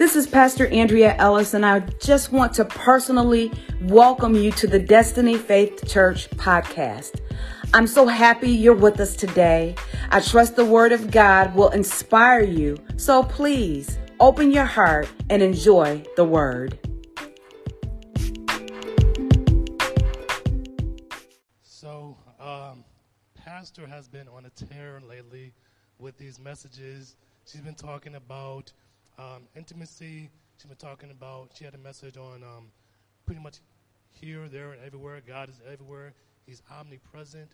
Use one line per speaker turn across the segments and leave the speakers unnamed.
This is Pastor Andrea Ellis, and I just want to personally welcome you to the Destiny Faith Church podcast. I'm so happy you're with us today. I trust the Word of God will inspire you, so please open your heart and enjoy the Word.
So, um, Pastor has been on a tear lately with these messages. She's been talking about um, intimacy. She's been talking about, she had a message on um, pretty much here, there, and everywhere. God is everywhere, He's omnipresent.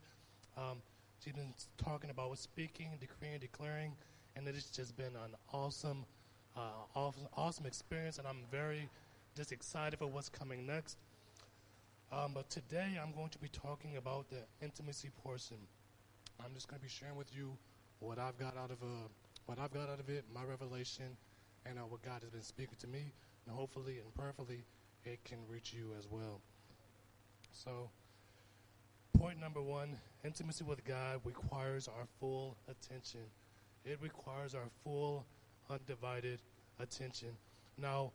Um, she's been talking about speaking, decreeing, declaring, and it's just been an awesome, uh, awesome, awesome experience, and I'm very just excited for what's coming next. Um, but today I'm going to be talking about the intimacy portion. I'm just going to be sharing with you what I've got out of uh, what I've got out of it, my revelation, and uh, what God has been speaking to me, and hopefully and prayerfully it can reach you as well. So, point number one intimacy with God requires our full attention. It requires our full, undivided attention. Now,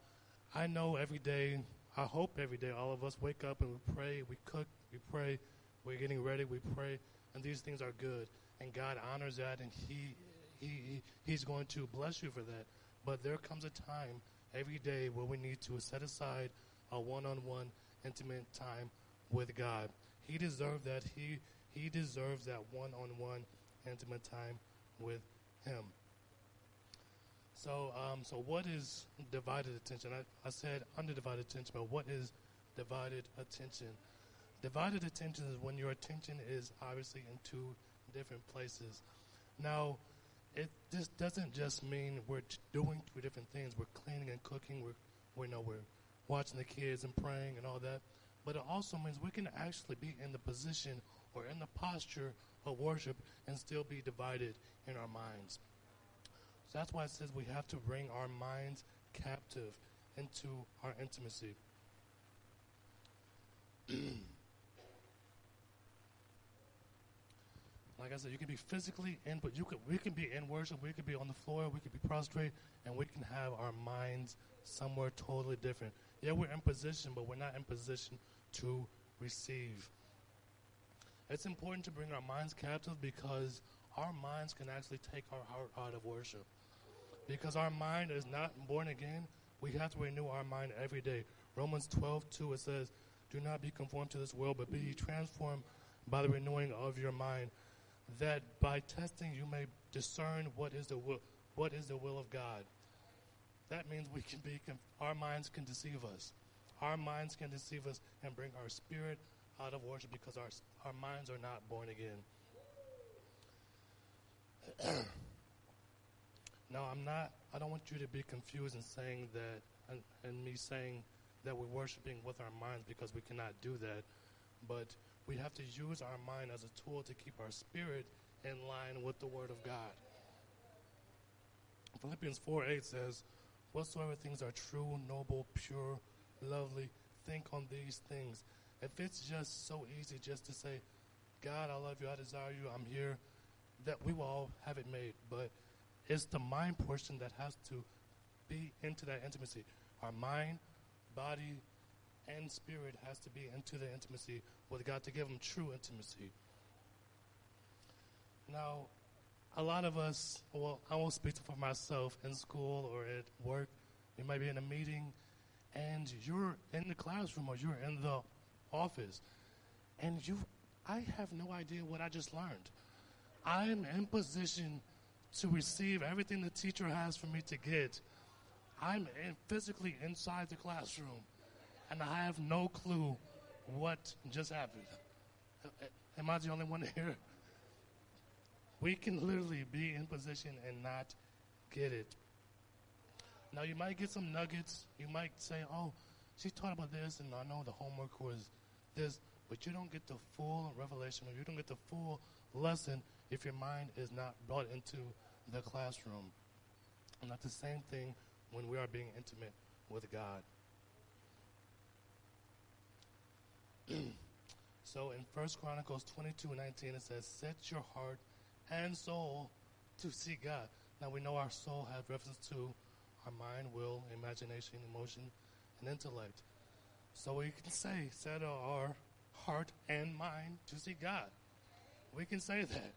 I know every day, I hope every day, all of us wake up and we pray, we cook, we pray, we're getting ready, we pray, and these things are good. And God honors that, and He, he He's going to bless you for that. But there comes a time every day where we need to set aside a one-on-one intimate time with God. He deserves that. He he deserves that one-on-one intimate time with Him. So um, so what is divided attention? I, I said undivided attention, but what is divided attention? Divided attention is when your attention is obviously in two different places. Now, it just doesn't just mean we're doing two different things. We're cleaning and cooking. We're, we know we're watching the kids and praying and all that. But it also means we can actually be in the position or in the posture of worship and still be divided in our minds. So that's why it says we have to bring our minds captive into our intimacy. Like I said, you can be physically in, but you could we can be in worship, we could be on the floor, we could be prostrate, and we can have our minds somewhere totally different. Yeah, we're in position, but we're not in position to receive. It's important to bring our minds captive because our minds can actually take our heart out of worship. Because our mind is not born again, we have to renew our mind every day. Romans 12, 2, it says, Do not be conformed to this world, but be transformed by the renewing of your mind that by testing you may discern what is the will, what is the will of God. That means we can be our minds can deceive us. Our minds can deceive us and bring our spirit out of worship because our our minds are not born again. now I'm not I don't want you to be confused in saying that and, and me saying that we're worshiping with our minds because we cannot do that. But we have to use our mind as a tool to keep our spirit in line with the Word of God. Philippians 4 8 says, Whatsoever things are true, noble, pure, lovely, think on these things. If it's just so easy just to say, God, I love you, I desire you, I'm here, that we will all have it made. But it's the mind portion that has to be into that intimacy. Our mind, body, and spirit has to be into the intimacy with God to give them true intimacy. Now, a lot of us, well, I won't speak for myself in school or at work. You might be in a meeting and you're in the classroom or you're in the office and you, I have no idea what I just learned. I'm in position to receive everything the teacher has for me to get. I'm in, physically inside the classroom and I have no clue what just happened. Uh, am I the only one here? We can literally be in position and not get it. Now, you might get some nuggets. You might say, oh, she taught about this, and I know the homework was this, but you don't get the full revelation or you don't get the full lesson if your mind is not brought into the classroom. And that's the same thing when we are being intimate with God. So in First Chronicles 22 19, it says, Set your heart and soul to seek God. Now we know our soul has reference to our mind, will, imagination, emotion, and intellect. So we can say, set our heart and mind to see God. We can say that.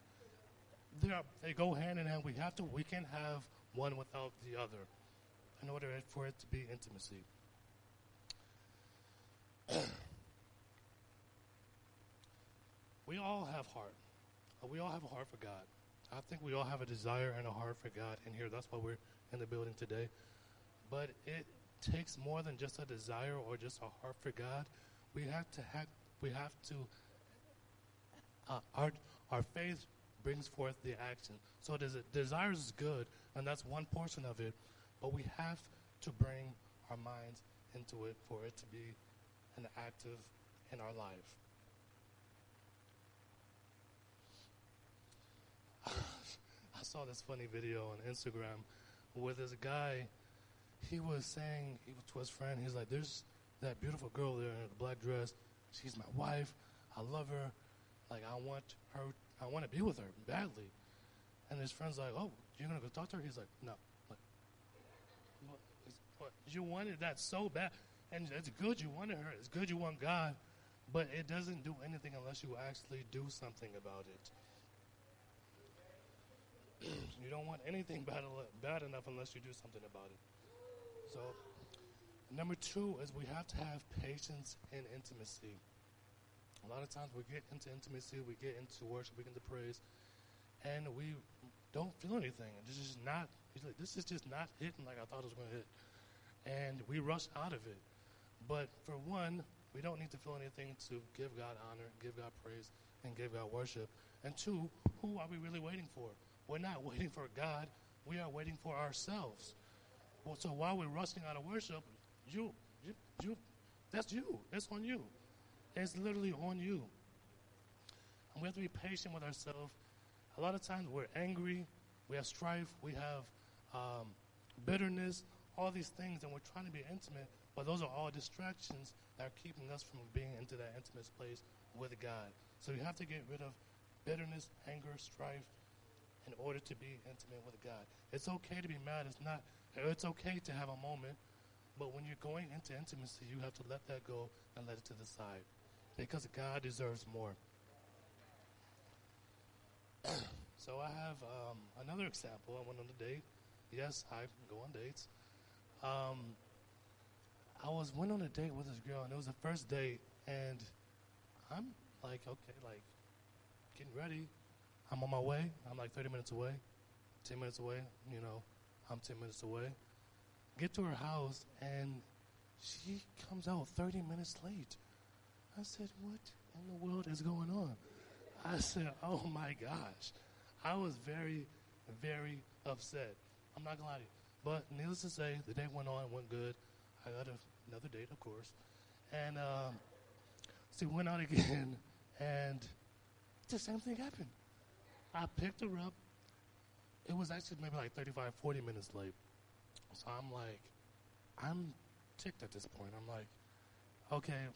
They, are, they go hand in hand. We have to. We can't have one without the other, in order for it to be intimacy. we all have heart. We all have a heart for God. I think we all have a desire and a heart for God in here. That's why we're in the building today. But it takes more than just a desire or just a heart for God. We have to have we have to uh, our our faith brings forth the action. So desires is good, and that's one portion of it. But we have to bring our minds into it for it to be an active in our life. I saw this funny video on Instagram where this guy, he was saying he, was to his friend, he's like, "There's that beautiful girl there in a black dress. She's my wife. I love her. Like I want her. I want to be with her badly." And his friend's like, "Oh, you're gonna go talk to her?" He's like, "No." Like, what, you wanted that so bad, and it's good you wanted her. It's good you want God, but it doesn't do anything unless you actually do something about it. You don't want anything bad, bad enough unless you do something about it. So, number two is we have to have patience and intimacy. A lot of times we get into intimacy, we get into worship, we get into praise, and we don't feel anything. This is not. Like, this is just not hitting like I thought it was going to hit, and we rush out of it. But for one, we don't need to feel anything to give God honor, give God praise, and give God worship. And two, who are we really waiting for? We're not waiting for God. We are waiting for ourselves. Well, so while we're rushing out of worship, you, you, you, that's you. It's on you. It's literally on you. And we have to be patient with ourselves. A lot of times we're angry, we have strife, we have um, bitterness, all these things, and we're trying to be intimate, but those are all distractions that are keeping us from being into that intimate place with God. So we have to get rid of bitterness, anger, strife, in order to be intimate with God. It's okay to be mad. It's not. It's okay to have a moment, but when you're going into intimacy, you have to let that go and let it to the side, because God deserves more. so I have um, another example. I went on a date. Yes, I go on dates. Um, I was went on a date with this girl, and it was the first date, and I'm like, okay, like getting ready, I'm on my way. I'm like 30 minutes away, 10 minutes away. You know, I'm 10 minutes away. Get to her house, and she comes out 30 minutes late. I said, What in the world is going on? I said, Oh my gosh. I was very, very upset. I'm not going to lie to you. But needless to say, the day went on, went good. I got another date, of course. And um, so we went out again, and the same thing happened. I picked her up. It was actually maybe like 35, 40 minutes late. So I'm like, I'm ticked at this point. I'm like, okay,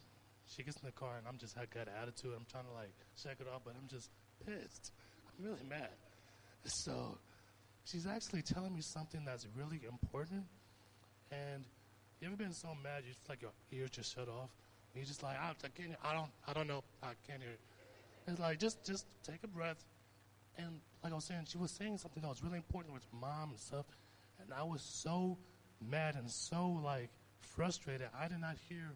she gets in the car and I'm just, I got an attitude. I'm trying to like shake it off, but I'm just pissed. I'm really mad. So she's actually telling me something that's really important. And you ever been so mad you just like your ears just shut off? And you're just like, I, I can't, I don't, I don't know, I can't hear. It. It's like just, just take a breath, and like I was saying, she was saying something that was really important with mom and stuff. And I was so mad and so like frustrated. I did not hear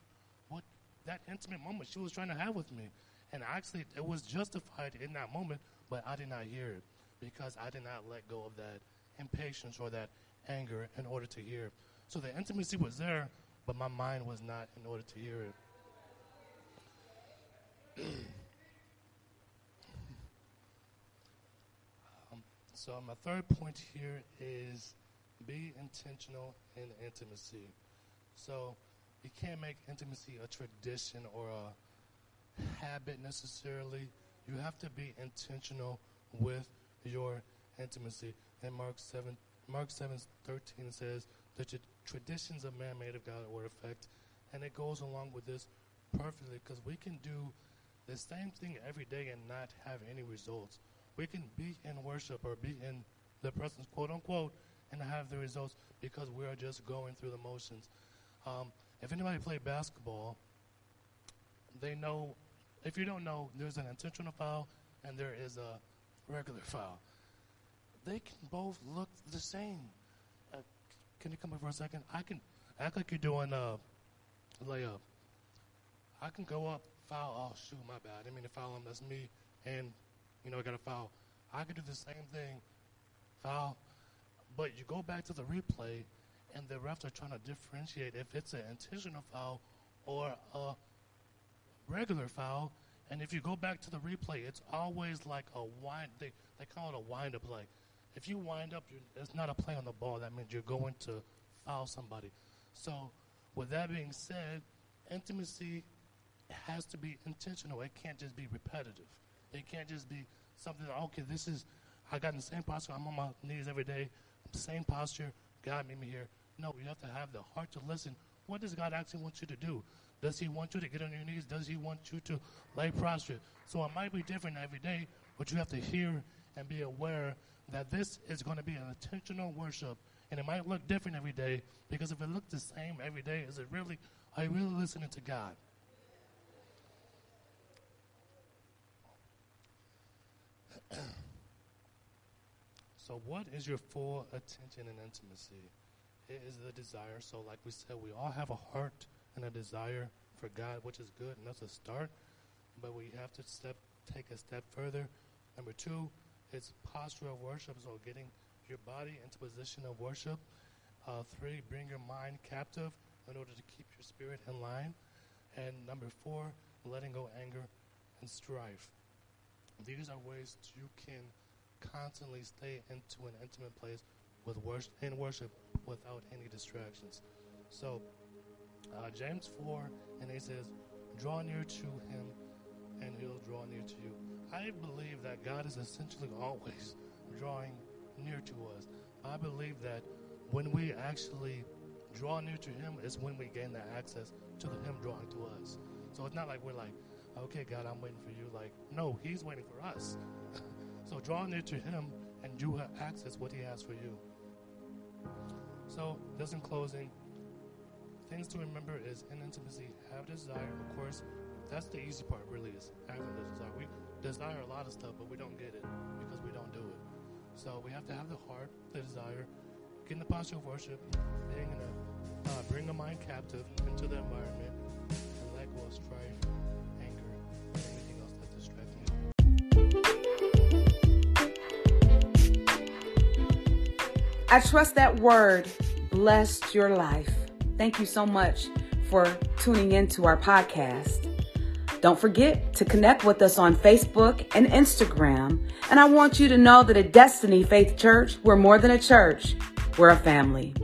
what that intimate moment she was trying to have with me. And actually, it was justified in that moment, but I did not hear it because I did not let go of that impatience or that anger in order to hear. So the intimacy was there, but my mind was not in order to hear it. So uh, my third point here is be intentional in intimacy. So you can't make intimacy a tradition or a habit necessarily. You have to be intentional with your intimacy. And Mark 7, Mark 7 13 says, the traditions of man made of God are effect. And it goes along with this perfectly because we can do the same thing every day and not have any results we can be in worship or be in the presence, quote unquote, and have the results because we are just going through the motions. Um, if anybody played basketball, they know. If you don't know, there's an intentional foul and there is a regular foul. They can both look the same. Uh, can you come up for a second? I can act like you're doing a layup. I can go up, foul. Oh shoot, my bad. I didn't mean to foul him. That's me. And you know, I got a foul. I could do the same thing, foul. But you go back to the replay, and the refs are trying to differentiate if it's an intentional foul or a regular foul. And if you go back to the replay, it's always like a wind. They, they call it a wind up play. If you wind up, it's not a play on the ball. That means you're going to foul somebody. So, with that being said, intimacy has to be intentional. It can't just be repetitive. It can't just be something, okay, this is, I got in the same posture. I'm on my knees every day. Same posture. God made me here. No, you have to have the heart to listen. What does God actually want you to do? Does He want you to get on your knees? Does He want you to lay prostrate? So it might be different every day, but you have to hear and be aware that this is going to be an intentional worship. And it might look different every day because if it looks the same every day, is it really, are you really listening to God? So, what is your full attention and intimacy? It is the desire. So, like we said, we all have a heart and a desire for God, which is good, and that's a start. But we have to step, take a step further. Number two, it's posture of worship, so getting your body into position of worship. Uh, three, bring your mind captive in order to keep your spirit in line. And number four, letting go anger and strife. These are ways you can constantly stay into an intimate place with worship in worship without any distractions. So uh, James 4 and he says, Draw near to him and he'll draw near to you. I believe that God is essentially always drawing near to us. I believe that when we actually draw near to him is when we gain that access to him drawing to us. So it's not like we're like, okay, God, I'm waiting for you. Like, no, He's waiting for us. so draw near to Him, and you have access what He has for you. So, just in closing, things to remember is in intimacy, have desire. Of course, that's the easy part, really, is having the desire. We desire a lot of stuff, but we don't get it because we don't do it. So we have to have the heart, the desire, get in the posture of worship, being in a, uh, bring the mind captive into the environment, and let go of strife,
I trust that word blessed your life. Thank you so much for tuning into our podcast. Don't forget to connect with us on Facebook and Instagram. And I want you to know that at Destiny Faith Church, we're more than a church, we're a family.